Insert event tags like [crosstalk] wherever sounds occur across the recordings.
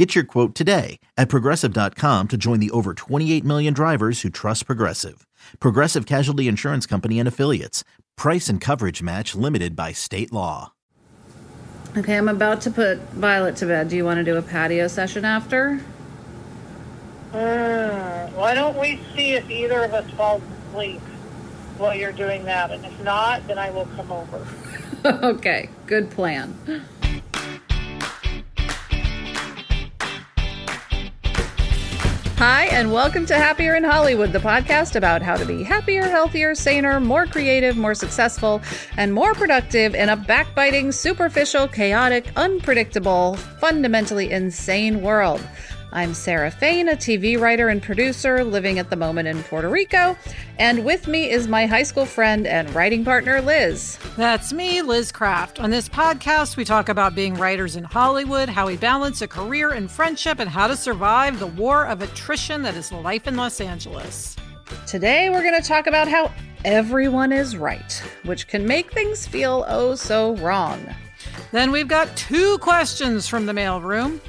Get your quote today at progressive.com to join the over 28 million drivers who trust Progressive. Progressive Casualty Insurance Company and Affiliates. Price and coverage match limited by state law. Okay, I'm about to put Violet to bed. Do you want to do a patio session after? Uh, why don't we see if either of us falls asleep while you're doing that? And if not, then I will come over. [laughs] okay, good plan. Hi, and welcome to Happier in Hollywood, the podcast about how to be happier, healthier, saner, more creative, more successful, and more productive in a backbiting, superficial, chaotic, unpredictable, fundamentally insane world. I'm Sarah Fain, a TV writer and producer living at the moment in Puerto Rico. And with me is my high school friend and writing partner, Liz. That's me, Liz Craft. On this podcast, we talk about being writers in Hollywood, how we balance a career and friendship, and how to survive the war of attrition that is life in Los Angeles. Today, we're going to talk about how everyone is right, which can make things feel oh so wrong. Then we've got two questions from the mailroom.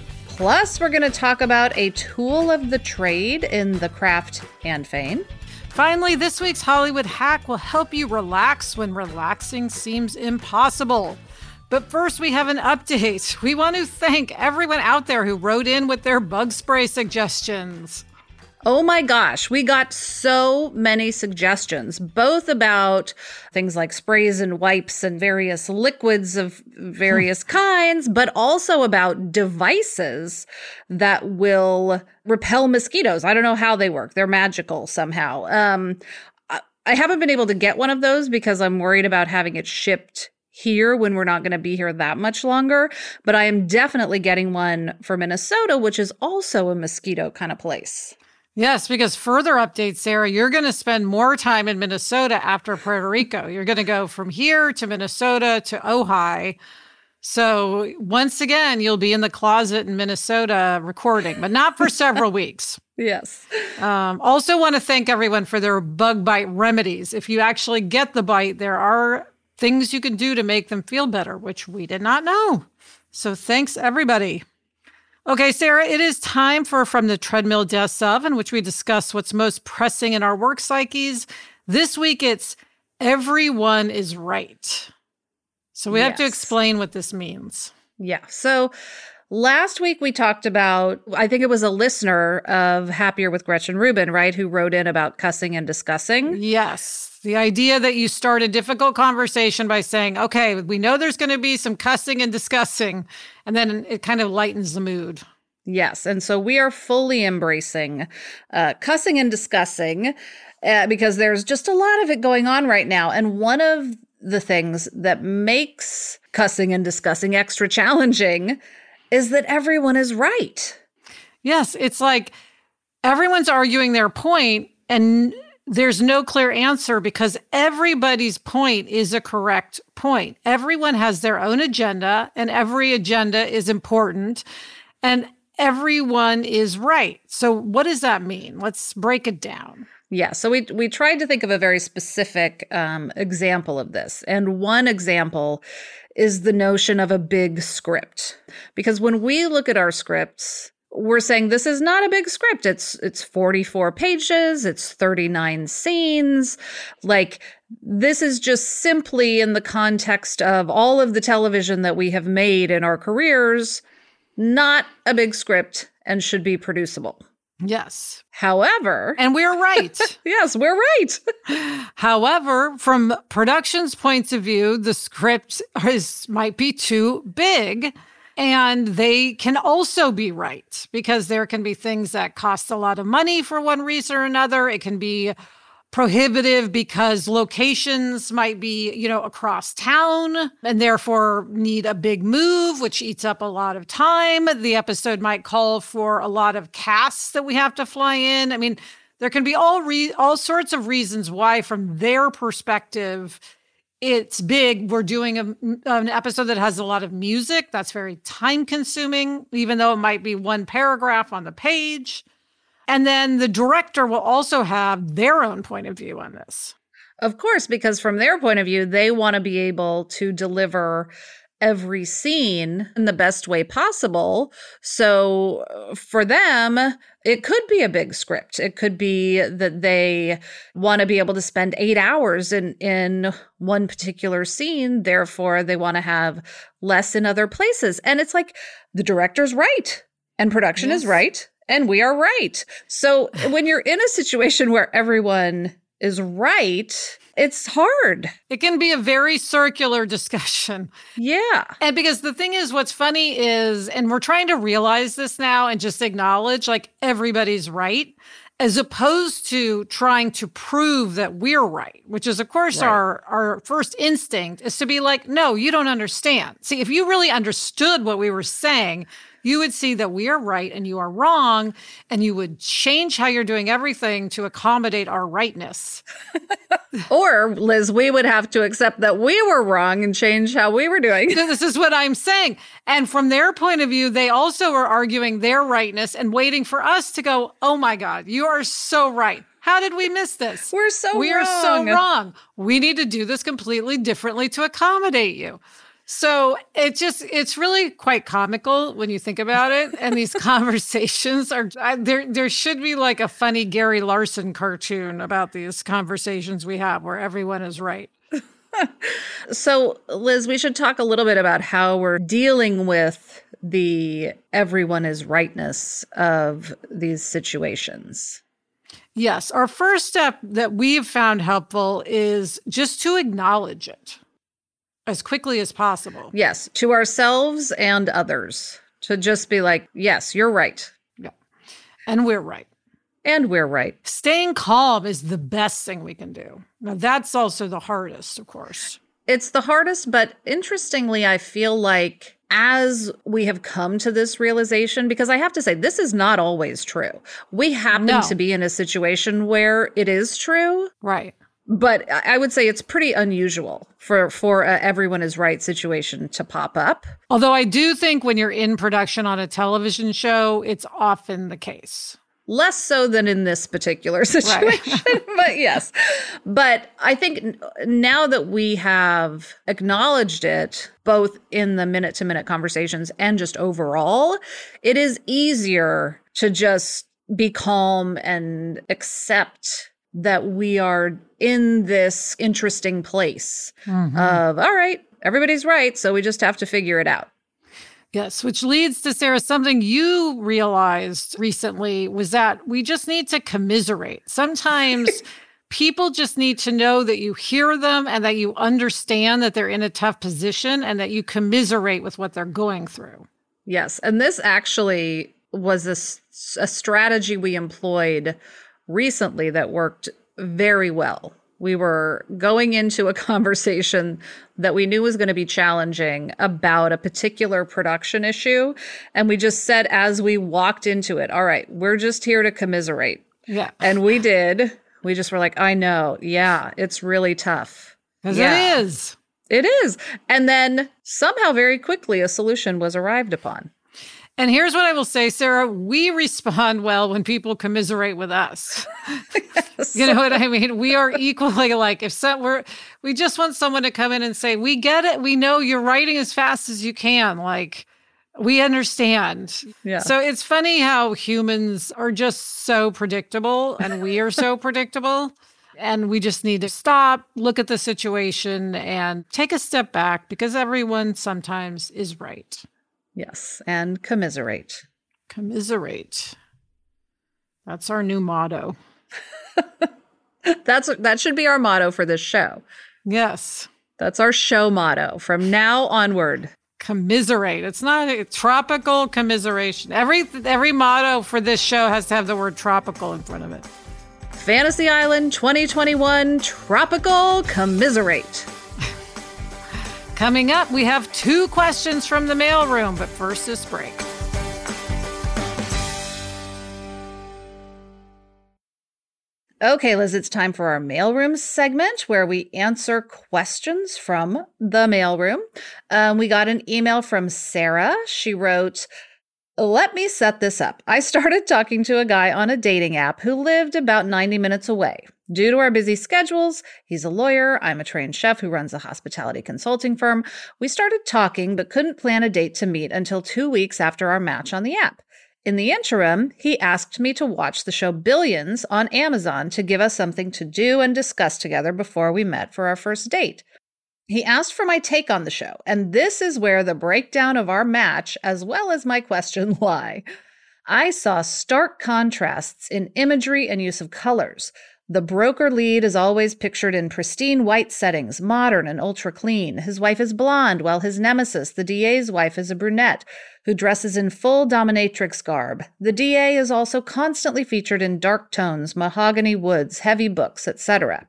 Plus, we're going to talk about a tool of the trade in the craft and Fain. Finally, this week's Hollywood hack will help you relax when relaxing seems impossible. But first, we have an update. [laughs] We want to thank everyone out there who wrote in with their bug spray suggestions. Oh my gosh, we got so many suggestions, both about things like sprays and wipes and various liquids of various kinds, but also about devices that will repel mosquitoes. I don't know how they work. They're magical somehow. Um, I haven't been able to get one of those because I'm worried about having it shipped here when we're not going to be here that much longer. But I am definitely getting one for Minnesota, which is also a mosquito kind of place. Yes, because further updates, Sarah, you're going to spend more time in Minnesota after Puerto Rico. You're going to go from here to Minnesota to Ojai. So once again, you'll be in the closet in Minnesota recording, but not for several [laughs] weeks. Yes. Um, also, want to thank everyone for their bug bite remedies. If you actually get the bite, there are things you can do to make them feel better, which we did not know. So thanks, everybody. Okay, Sarah, it is time for From the Treadmill Desk of, in which we discuss what's most pressing in our work psyches. This week, it's everyone is right. So we yes. have to explain what this means. Yeah. So last week we talked about, I think it was a listener of Happier with Gretchen Rubin, right, who wrote in about cussing and discussing. Yes. The idea that you start a difficult conversation by saying, okay, we know there's going to be some cussing and discussing, and then it kind of lightens the mood. Yes. And so we are fully embracing uh, cussing and discussing uh, because there's just a lot of it going on right now. And one of the things that makes cussing and discussing extra challenging is that everyone is right. Yes. It's like everyone's arguing their point and there's no clear answer because everybody's point is a correct point. Everyone has their own agenda, and every agenda is important, and everyone is right. So, what does that mean? Let's break it down. Yeah, so we we tried to think of a very specific um, example of this, and one example is the notion of a big script, because when we look at our scripts, we're saying this is not a big script. It's it's 44 pages, it's 39 scenes. Like this is just simply in the context of all of the television that we have made in our careers, not a big script and should be producible. Yes. However, and we're right. [laughs] yes, we're right. [laughs] However, from production's point of view, the script is might be too big and they can also be right because there can be things that cost a lot of money for one reason or another. It can be prohibitive because locations might be, you know, across town and therefore need a big move, which eats up a lot of time. The episode might call for a lot of casts that we have to fly in. I mean, there can be all re- all sorts of reasons why from their perspective it's big. We're doing a, an episode that has a lot of music that's very time consuming even though it might be one paragraph on the page. And then the director will also have their own point of view on this. Of course, because from their point of view, they want to be able to deliver every scene in the best way possible. So uh, for them, it could be a big script. It could be that they want to be able to spend 8 hours in in one particular scene, therefore they want to have less in other places. And it's like the director's right and production is right and we are right. So when you're in a situation where everyone is right, it's hard. it can be a very circular [laughs] discussion Yeah. And because the thing is, what's funny is, and we're trying to realize this now and just acknowledge like everybody's right, as opposed to trying to prove that we're right, which is, of course, Right. our, our first instinct is to be like, no, you don't understand. See, if you really understood what we were saying, you would see that we are right and you are wrong, and you would change how you're doing everything to accommodate our rightness. [laughs] Or, Liz, we would have to accept that we were wrong and change how we were doing. This is what I'm saying. And from their point of view, they also are arguing their rightness and waiting for us to go, oh my God, you are so right. How did we miss this? We're so we are so wrong." wrong. We need to do this completely differently to accommodate you. So it just it's really quite comical when you think about it. And these [laughs] conversations are I, there. There should be like a funny Gary Larson cartoon about these conversations we have where everyone is right. [laughs] So, Liz, we should talk a little bit about how we're dealing with the everyone is rightness of these situations. Yes. Our first step that we've found helpful is just to acknowledge it as quickly as possible. Yes, to ourselves and others, to just be like, yes, you're right. Yeah. And we're right. And we're right. Staying calm is the best thing we can do. Now, that's also the hardest, of course. It's the hardest, but interestingly, I feel like as we have come to this realization, because I have to say, this is not always true. We happen No. to be in a situation where it is true, Right. But I would say it's pretty unusual for for a everyone is right situation to pop up. Although I do think when you're in production on a television show, it's often the case. Less so than in this particular [laughs] situation, [laughs] but yes. But I think now that we have acknowledged it, both in the minute to minute conversations and just overall, it is easier to just be calm and accept that we are in this interesting place mm-hmm. of, all right, everybody's right. So we just have to figure it out. Yes, which leads to Sarah, something you realized recently was that we just need to commiserate. Sometimes [laughs] people just need to know that you hear them and that you understand that they're in a tough position and that you commiserate with what they're going through. Yes. And this actually was a strategy we employed recently that worked very well. We were going into a [laughs] conversation that we knew was going to be challenging about a particular production issue. And we just said, as we walked into it, all right, we're just here to commiserate. Yeah. And we did. We just were like, I know. Yeah, it's really tough. Yeah. it is. It is. And then somehow, very quickly, a solution was arrived upon. And here's what I will say, Sarah. We respond well when people commiserate with us. [laughs] You know what I mean? We are equally like if some, we're we just want someone to come in and say, "We get it. We know you're writing as fast as you can." Like we understand. Yeah. So it's funny how humans are just so predictable and we are so [laughs] predictable. And we just need to stop, look at the situation, and take a step back because everyone sometimes is right. Yes, and commiserate. Commiserate. That's our new motto. [laughs] That's that should be our motto for this show. Yes. That's our show motto from now onward. commiserate. It's not a tropical commiseration. Every every motto for this show has to have the word tropical in front of it. Fantasy Island 2021 Tropical Commiserate. Coming up, we have two questions from the mailroom, but first this break. Okay, Liz, it's time for our mailroom segment where we answer questions from the mailroom. Um, we got an email from Sarah. She wrote, let me set this up. I started talking to a guy on a dating app who lived about 90 minutes away. Due to our busy schedules, he's a lawyer, I'm a trained chef who runs a hospitality consulting firm. We started talking but couldn't plan a date to meet until two weeks after our match on the app. In the interim, he asked me to watch the show Billions on Amazon to give us something to do and discuss together before we met for our first date. He asked for my take on the show, and this is where the breakdown of our match, as well as my [laughs] question, lie. I saw stark contrasts in imagery and use of colors. The broker lead is always pictured in pristine white settings, modern and ultra clean. His wife is blonde, while his nemesis, the DA's wife, is a brunette who dresses in full dominatrix garb. The DA is also constantly featured in dark tones, mahogany woods, heavy books, etc.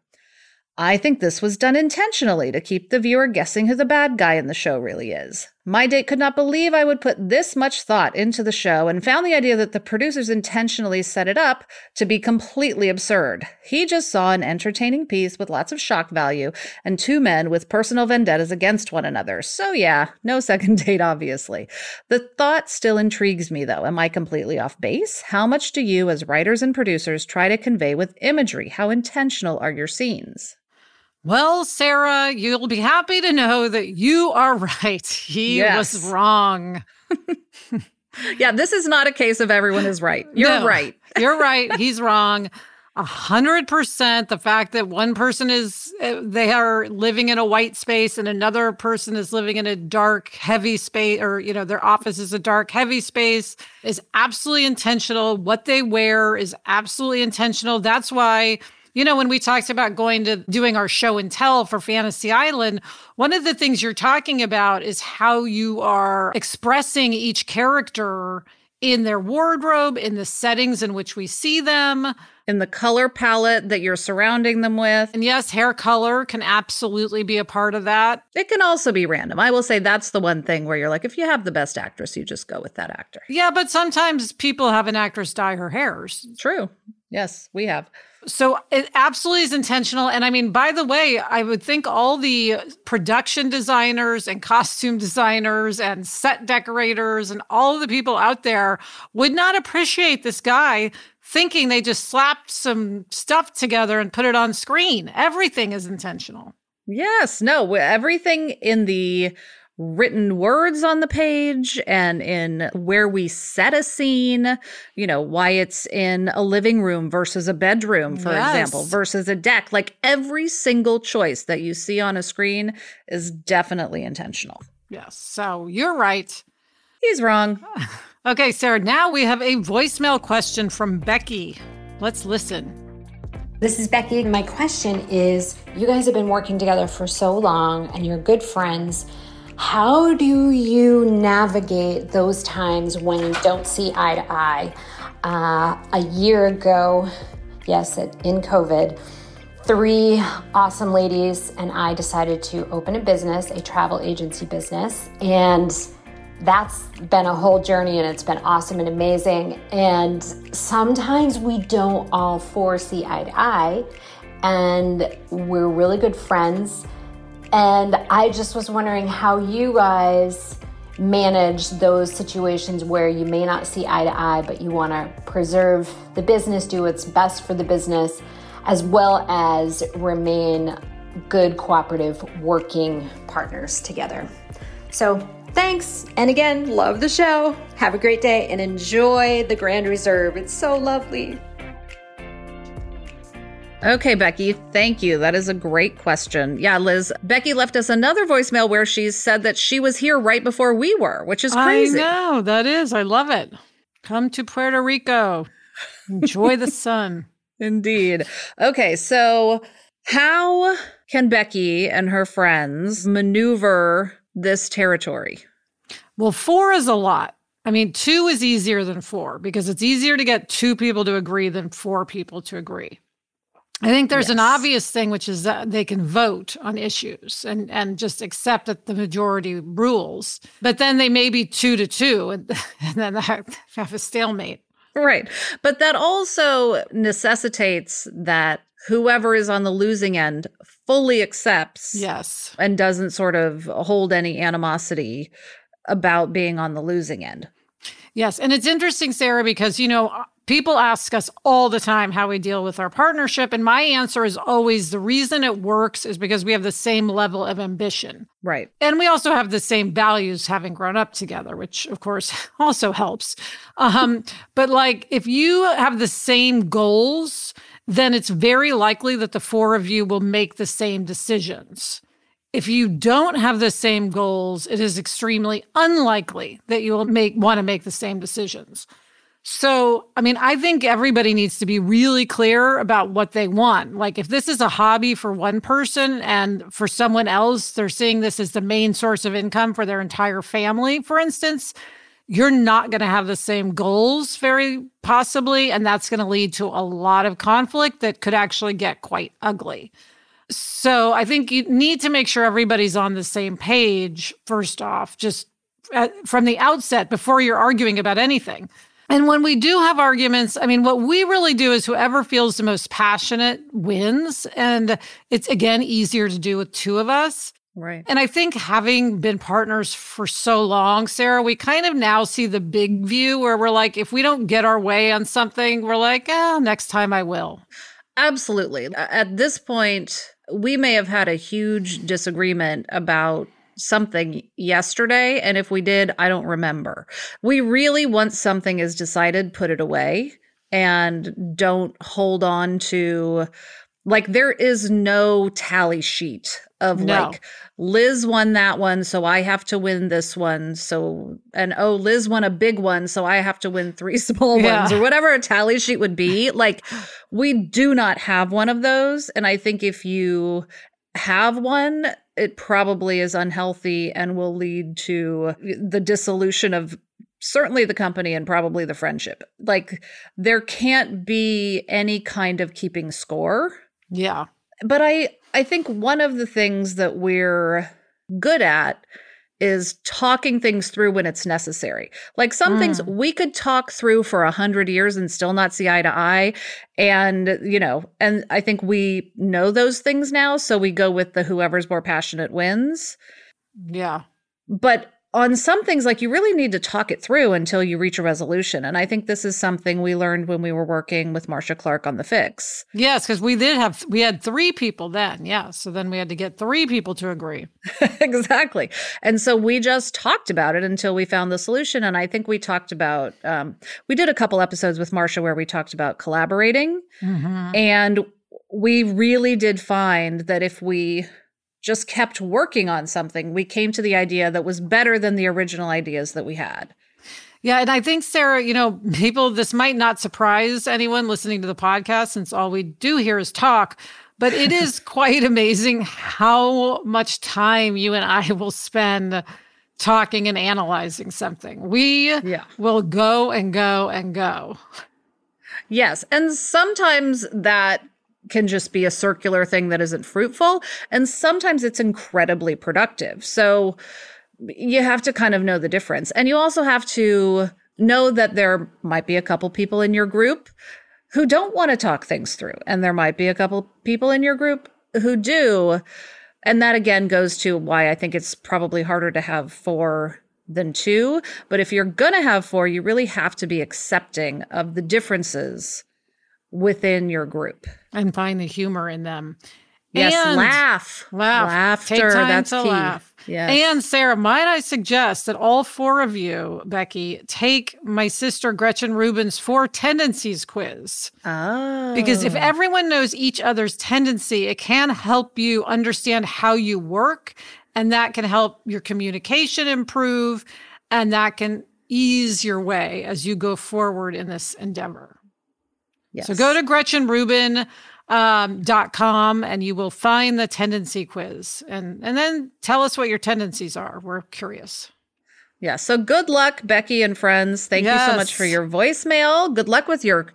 I think this was done intentionally to keep the viewer guessing who the bad guy in the show really is. My date could not believe I would put this much thought into the show and found the idea that the producers intentionally set it up to be completely absurd. He just saw an entertaining piece with lots of shock value and two men with personal vendettas against one another. So, yeah, no [laughs] second date, obviously. The thought still intrigues me, though. Am I completely off base? How much do you, as writers and producers, try to convey with imagery? How intentional are your scenes? Well, Sarah, you'll be happy to know that you are [laughs] right. He yes. was wrong. [laughs] yeah, this is not a case of everyone is right. You're no, right. [laughs] you're right. He's wrong. A hundred percent. The fact that one person is eh, they are living in a white space and another person is living in a dark, heavy space, or you know, their office is a dark, heavy space is absolutely intentional. What they wear is absolutely intentional. That's why you know, when we talked about going to doing our show and tell for Fantasy Island, one of the things you're talking about is how you are expressing each character in their wardrobe, in the settings in which we see them, in the color palette that you're surrounding them with. And yes, hair color can absolutely be a part of that. It can also be random. I will say that's the one thing where you're like, if you have the best actress, you just go with that actor. Yeah, but sometimes people have an actress dye her hairs. True. Yes, we have. So it absolutely is intentional. And I mean, by the way, I would think all the production designers and costume designers and set decorators and all of the people out there would not appreciate this guy thinking they just slapped some stuff together and put it on screen. Everything is intentional. Yes, no, everything in the written words on the page and in where we set a scene, you know, why it's in a living room versus a bedroom, for yes. example, versus a deck. Like every single choice that you see on a screen is definitely intentional. Yes. So you're right. He's wrong. [sighs] okay, Sarah, now we have a voicemail question from Becky. Let's listen. This is Becky. My question is You guys have been working together for so long and you're good friends. How do you navigate those times when you don't see eye to eye? Uh, a year ago, yes, in COVID, three awesome ladies and I decided to open a business, a travel agency business. And that's been a whole journey and it's been awesome and amazing. And sometimes we don't all four see eye to eye, and we're really good friends and I just was wondering how you guys manage those situations where you may not see eye to eye, but you want to preserve the business, do what's best for the business, as well as remain good cooperative working partners together. So, thanks. And again, love the show. Have a great day and enjoy the Grand Reserve. It's so lovely. Okay, Becky, thank you. That is a great question. Yeah, Liz, Becky left us another voicemail where she said that she was here right before we were, which is crazy. I know, that is. I love it. Come to Puerto Rico. Enjoy the [laughs] sun. Indeed. Okay, so how can Becky and her friends maneuver this territory? Well, four is a lot. I mean, two is easier than four because it's easier to get two people to agree than four people to agree. I think there's yes. an obvious thing, which is that they can vote on issues and, and just accept that the majority rules. But then they may be two to two and, [laughs] and then have a stalemate. Right. But that also necessitates that whoever is on the losing end fully accepts Yes. and doesn't sort of hold any animosity about being on the losing end. Yes. And it's interesting, Sarah, because, you know, people ask us all the time how we deal with our partnership. And my answer is always the reason it works is because we have the same level of ambition. Right. And we also have the same values having grown up together, which of course [laughs] also helps. Um, but like if you have the same goals, then it's very likely that the four of you will make the same decisions. If you don't have the same goals, it is extremely unlikely that you will make want to make the same decisions. So, I mean, I think everybody needs to be really clear about what they want. Like, if this is a hobby for one person and for someone else, they're seeing this as the main source of income for their entire family, for instance, you're not going to have the same goals, very possibly. And that's going to lead to a lot of conflict that could actually get quite ugly. So, I think you need to make sure everybody's on the same page, first off, just at, from the outset before you're arguing about anything. And when we do have arguments, I mean, what we really do is whoever feels the most passionate wins. And it's again easier to do with two of us. Right. And I think having been partners for so long, Sarah, we kind of now see the big view where we're like, if we don't get our way on something, we're like, oh, next time I will. Absolutely. At this point, we may have had a huge disagreement about something yesterday. And if we did, I don't remember. We really, once something is decided, put it away and don't hold on to, like, there is no tally sheet of No. like, Liz won that one, so I have to win this one. So, and oh, Liz won a big one, so I have to win three [laughs] small Yeah. ones, or whatever a tally sheet would be. [laughs] Like, we do not have one of those. And I think if you have one, it probably is unhealthy and will lead to the dissolution of certainly the company and probably the friendship. Like, there can't be any kind of keeping score Yeah. but I I think one of the things that we're good at is talking things through when it's necessary. Like some things mm. we could talk through for a hundred years and still not see eye to eye. And, you know, and I think we know those things now. So we go with the whoever's more passionate wins. Yeah. But on some things, like you really need to talk it through until you reach a resolution. And I think this is something we learned when we were working with Marcia Clark on the fix. Yes, because we did have, we had three people then. Yeah. So then we had to get three people to agree. [laughs] exactly. And so we just talked about it until we found the solution. And I think we talked about, um, we did a couple episodes with Marcia where we talked about collaborating. And we really did find that if we just kept working on something, we came to the idea that was better than the original ideas that we had. Yeah. And I think, Sarah, you know, [laughs] people, this might not surprise anyone listening to the podcast since all we do here is talk, but it is [laughs] quite amazing how much time you and I will spend talking and analyzing something. We Yeah. will go and go and go. Yes. And sometimes that can just be a circular thing that isn't fruitful. And sometimes it's incredibly productive. So you have to kind of know the difference. And you also have to know that there might be a couple people in your group who don't want to talk things through. And there might be a couple people in your group who do. And that again goes to why I think it's probably harder to have four than two. But if you're going to have four, you really have to be accepting of the differences within your group. And find the humor in them. Yes, And- laugh. Laugh. Laughter. Take time that's to key. laugh. Yes. And Sarah, might I suggest that all four of you, Becky, take my sister Gretchen Rubin's four tendencies quiz. oh. Because if oh. everyone knows each other's tendency, it can help you understand how you work, and that can help your communication improve, and that can ease your way as you go forward in this endeavor. Yes. So go to GretchenRubin um, dot com and you will find the tendency quiz and and then tell us what your tendencies are. We're curious. Yeah. So good luck, Becky and friends. Thank you so much for your voicemail. Good luck with your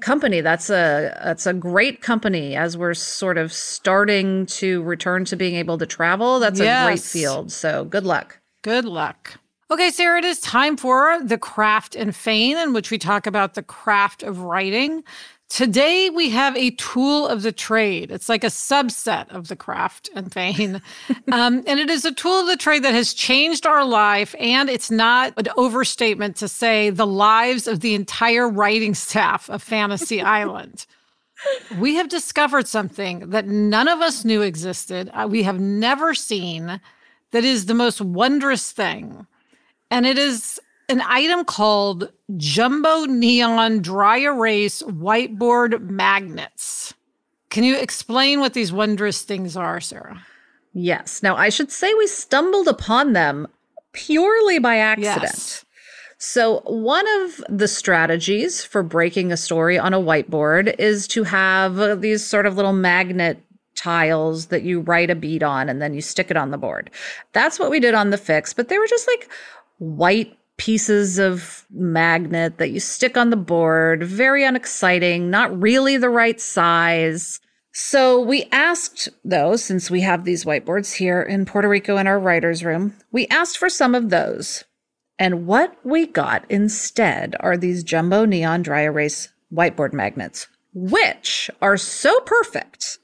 company. That's a that's a great company as we're sort of starting to return to being able to travel. That's a great field. So good luck. Good luck. Okay, Sarah, it is time for the craft and Fain, in which we talk about the craft of writing. Today, we have a tool of the trade. It's like a subset of the craft and Fain. [laughs] um, and it is a tool of the trade that has changed our life. And it's not an overstatement to say the lives of the entire writing staff of Fantasy [laughs] Island. We have discovered something that none of us knew existed. Uh, we have never seen that is the most wondrous thing. And it is an item called Jumbo Neon Dry Erase Whiteboard Magnets. Can you explain what these wondrous things are, Sarah? Yes. Now, I should say we stumbled upon them purely by accident. Yes. So, one of the strategies for breaking a story on a whiteboard is to have these sort of little magnet tiles that you write a beat on and then you stick it on the board. That's what we did on the fix, but they were just like white pieces of magnet that you stick on the board. Very unexciting, not really the right size. So we asked, though, since we have these whiteboards here in Puerto Rico in our writer's room, we asked for some of those. And what we got instead are these jumbo neon dry erase whiteboard magnets, which are so perfect.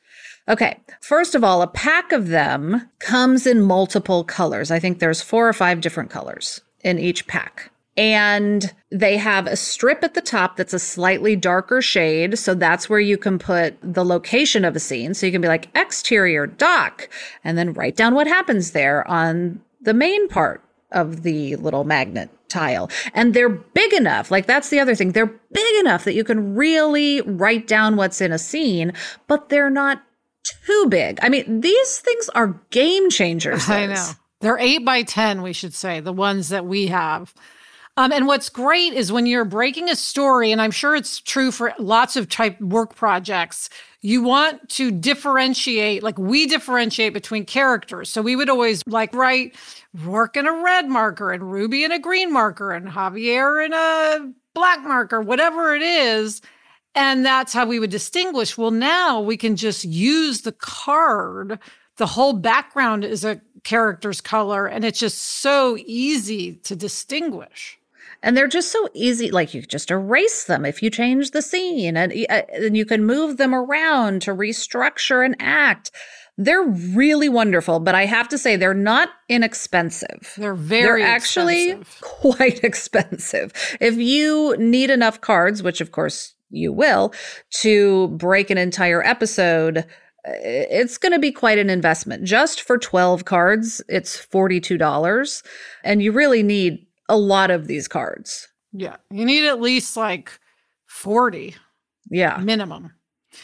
Okay, first of all, a pack of them comes in multiple colors. I think there's four or five different colors in each pack. And they have a strip at the top that's a slightly darker shade. So that's where you can put the location of a scene. So you can be like exterior dock and then write down what happens there on the main part of the little magnet tile. And they're big enough. Like that's the other thing. They're big enough that you can really write down what's in a scene, but they're not too big. I mean, these things are game changers. I know. They're eight by 10, we should say, the ones that we have. Um, and what's great is when you're breaking a story, and I'm sure it's true for lots of type work projects, you want to differentiate, like we differentiate between characters. So we would always like write Rourke in a red marker and Ruby in a green marker and Javier in a black marker, whatever it is. And that's how we would distinguish. Well, now we can just use the card. The whole background is a character's color, and it's just so easy to distinguish. And they're just so easy. Like you just erase them if you change the scene, and, uh, and you can move them around to restructure an act. They're really wonderful, but I have to say they're not inexpensive. They're very They're actually expensive. [laughs] quite expensive. If you need enough cards, which of course you will, to break an entire episode, uh, it's going to be quite an investment. Just for 12 cards, it's $42. And you really need a lot of these cards. Yeah. You need at least like 40 Yeah. minimum.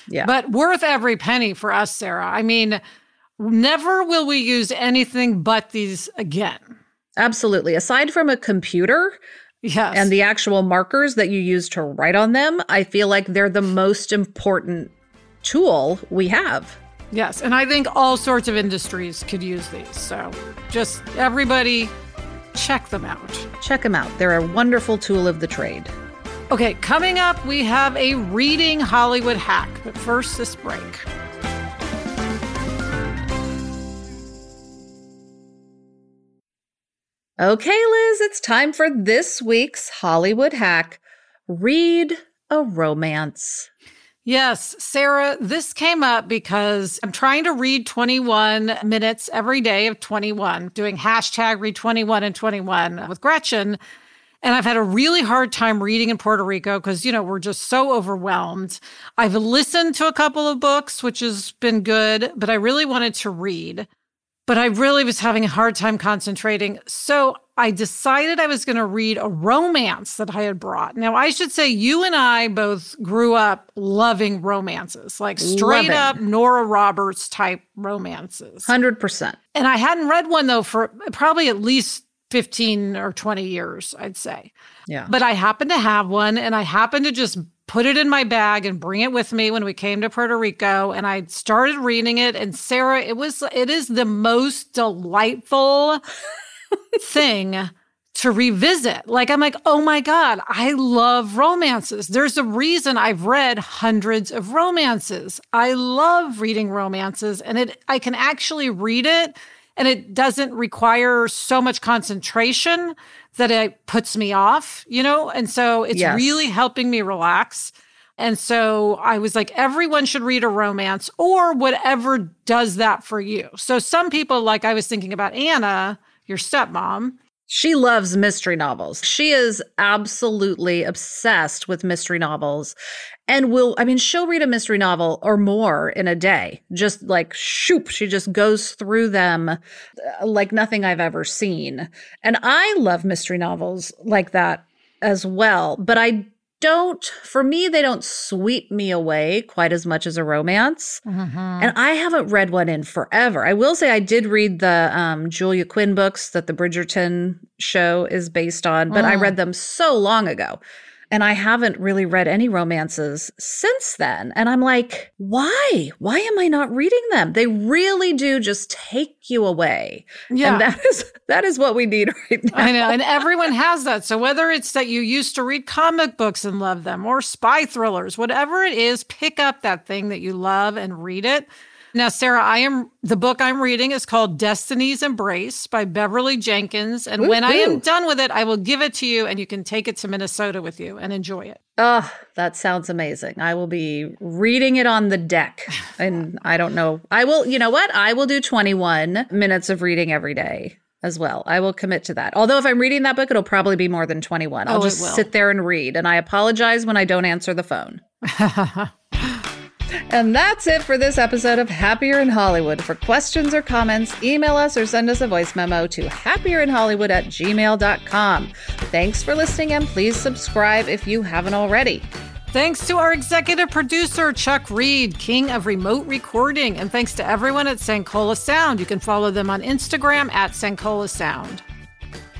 Yeah. But worth every penny for us, Sarah. I mean, never will we use anything but these again. Absolutely. Aside from a computer Yes. and the actual markers that you use to write on them, I feel like they're the most important tool we have. yes. And I think all sorts of industries could use these. So just everybody check them out. Check them out. They're a wonderful tool of the trade. Okay, coming up, we have a reading Hollywood hack. But first, this break. Okay, Liz, it's time for this week's Hollywood hack. Read a romance. Yes, Sarah, this came up because I'm trying to read 21 minutes every day of 21, doing hashtag read 21 and 21 with Gretchen. And I've had a really hard time reading in Puerto Rico because, you know, we're just so overwhelmed. I've listened to a couple of books, which has been good, but I really wanted to read. But I really was having a hard time concentrating. So I decided I was going to read a romance that I had brought. Now, I should say, you and I both grew up loving romances, like straight up Nora Roberts type romances. 100%. And I hadn't read one, though, for probably at least 15 or 20 years, I'd say. Yeah. But I happened to have one and I happened to just put it in my bag and bring it with me when we came to Puerto Rico and I started reading it and Sarah it was it is the most delightful [laughs] thing to revisit. Like I'm like, "Oh my god, I love romances." There's a reason I've read hundreds of romances. I love reading romances and it I can actually read it and it doesn't require so much concentration that it puts me off, you know? And so it's Yes. really helping me relax. And so I was like, everyone should read a romance or whatever does that for you. So some people, like I was thinking about Anna, your stepmom, She loves mystery novels. She is absolutely obsessed with mystery novels and will, I mean, she'll read a mystery novel or more in a day. Just like shoop, she just goes through them uh, like nothing I've ever seen. And I love mystery novels like that as well. But I don't, for me, they don't sweep me away quite as much as a romance. And I haven't read one in forever. I will say I did read the um, Julia Quinn books that the Bridgerton show is based on, but I read them so long ago. And I haven't really read any romances since then. And I'm like, why? Why am I not reading them? They really do just take you away. Yeah. And that is that is what we need [laughs] right now. I know. And everyone has that. So whether it's that you used to read comic books and love them or spy thrillers, whatever it is, pick up that thing that you love and read it. Now, Sarah, I am the book I'm reading is called Destiny's Embrace by Beverly Jenkins. And when I am done with it, I will give it to you and you can take it to Minnesota with you and enjoy it. Oh, that sounds amazing. I will be reading it on the deck. [laughs] And I don't know. I will, you know what? I will do 21 minutes of reading every day as well. I will commit to that. Although if I'm reading that book, it'll probably be more than 21. I'll Oh, just sit there and read. And I apologize when I don't answer the phone. [laughs] And that's it for this episode of Happier in Hollywood. For questions or comments, email us or send us a voice memo to happierinhollywood at gmail.com. Thanks for listening and please subscribe if you haven't already. Thanks to our executive producer, Chuck Reed, king of remote recording. And thanks to everyone at Sankola Sound. You can follow them on Instagram at Sankola Sound.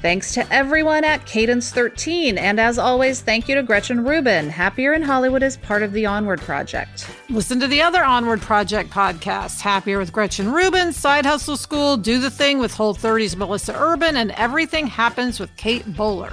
Thanks to everyone at Cadence 13. And as always, thank you to Gretchen Rubin. Happier in Hollywood is part of the Onward Project. Listen to the other Onward Project podcasts Happier with Gretchen Rubin, Side Hustle School, Do the Thing with Whole 30's Melissa Urban, and Everything Happens with Kate Bowler.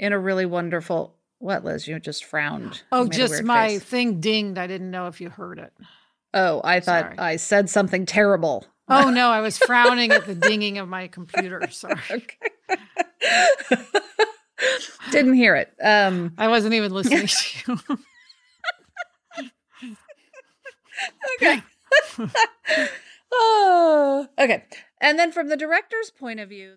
in a really wonderful. What, Liz? You just frowned. Oh, You made a just my face. thing dinged. I didn't know if you heard it. Oh, I thought Sorry. I said something terrible. Oh, no, I was frowning at the dinging of my computer. [laughs] Sorry. [laughs] Didn't hear it. Um, I wasn't even listening to [laughs] you. okay oh, okay. And then from the director's point of view,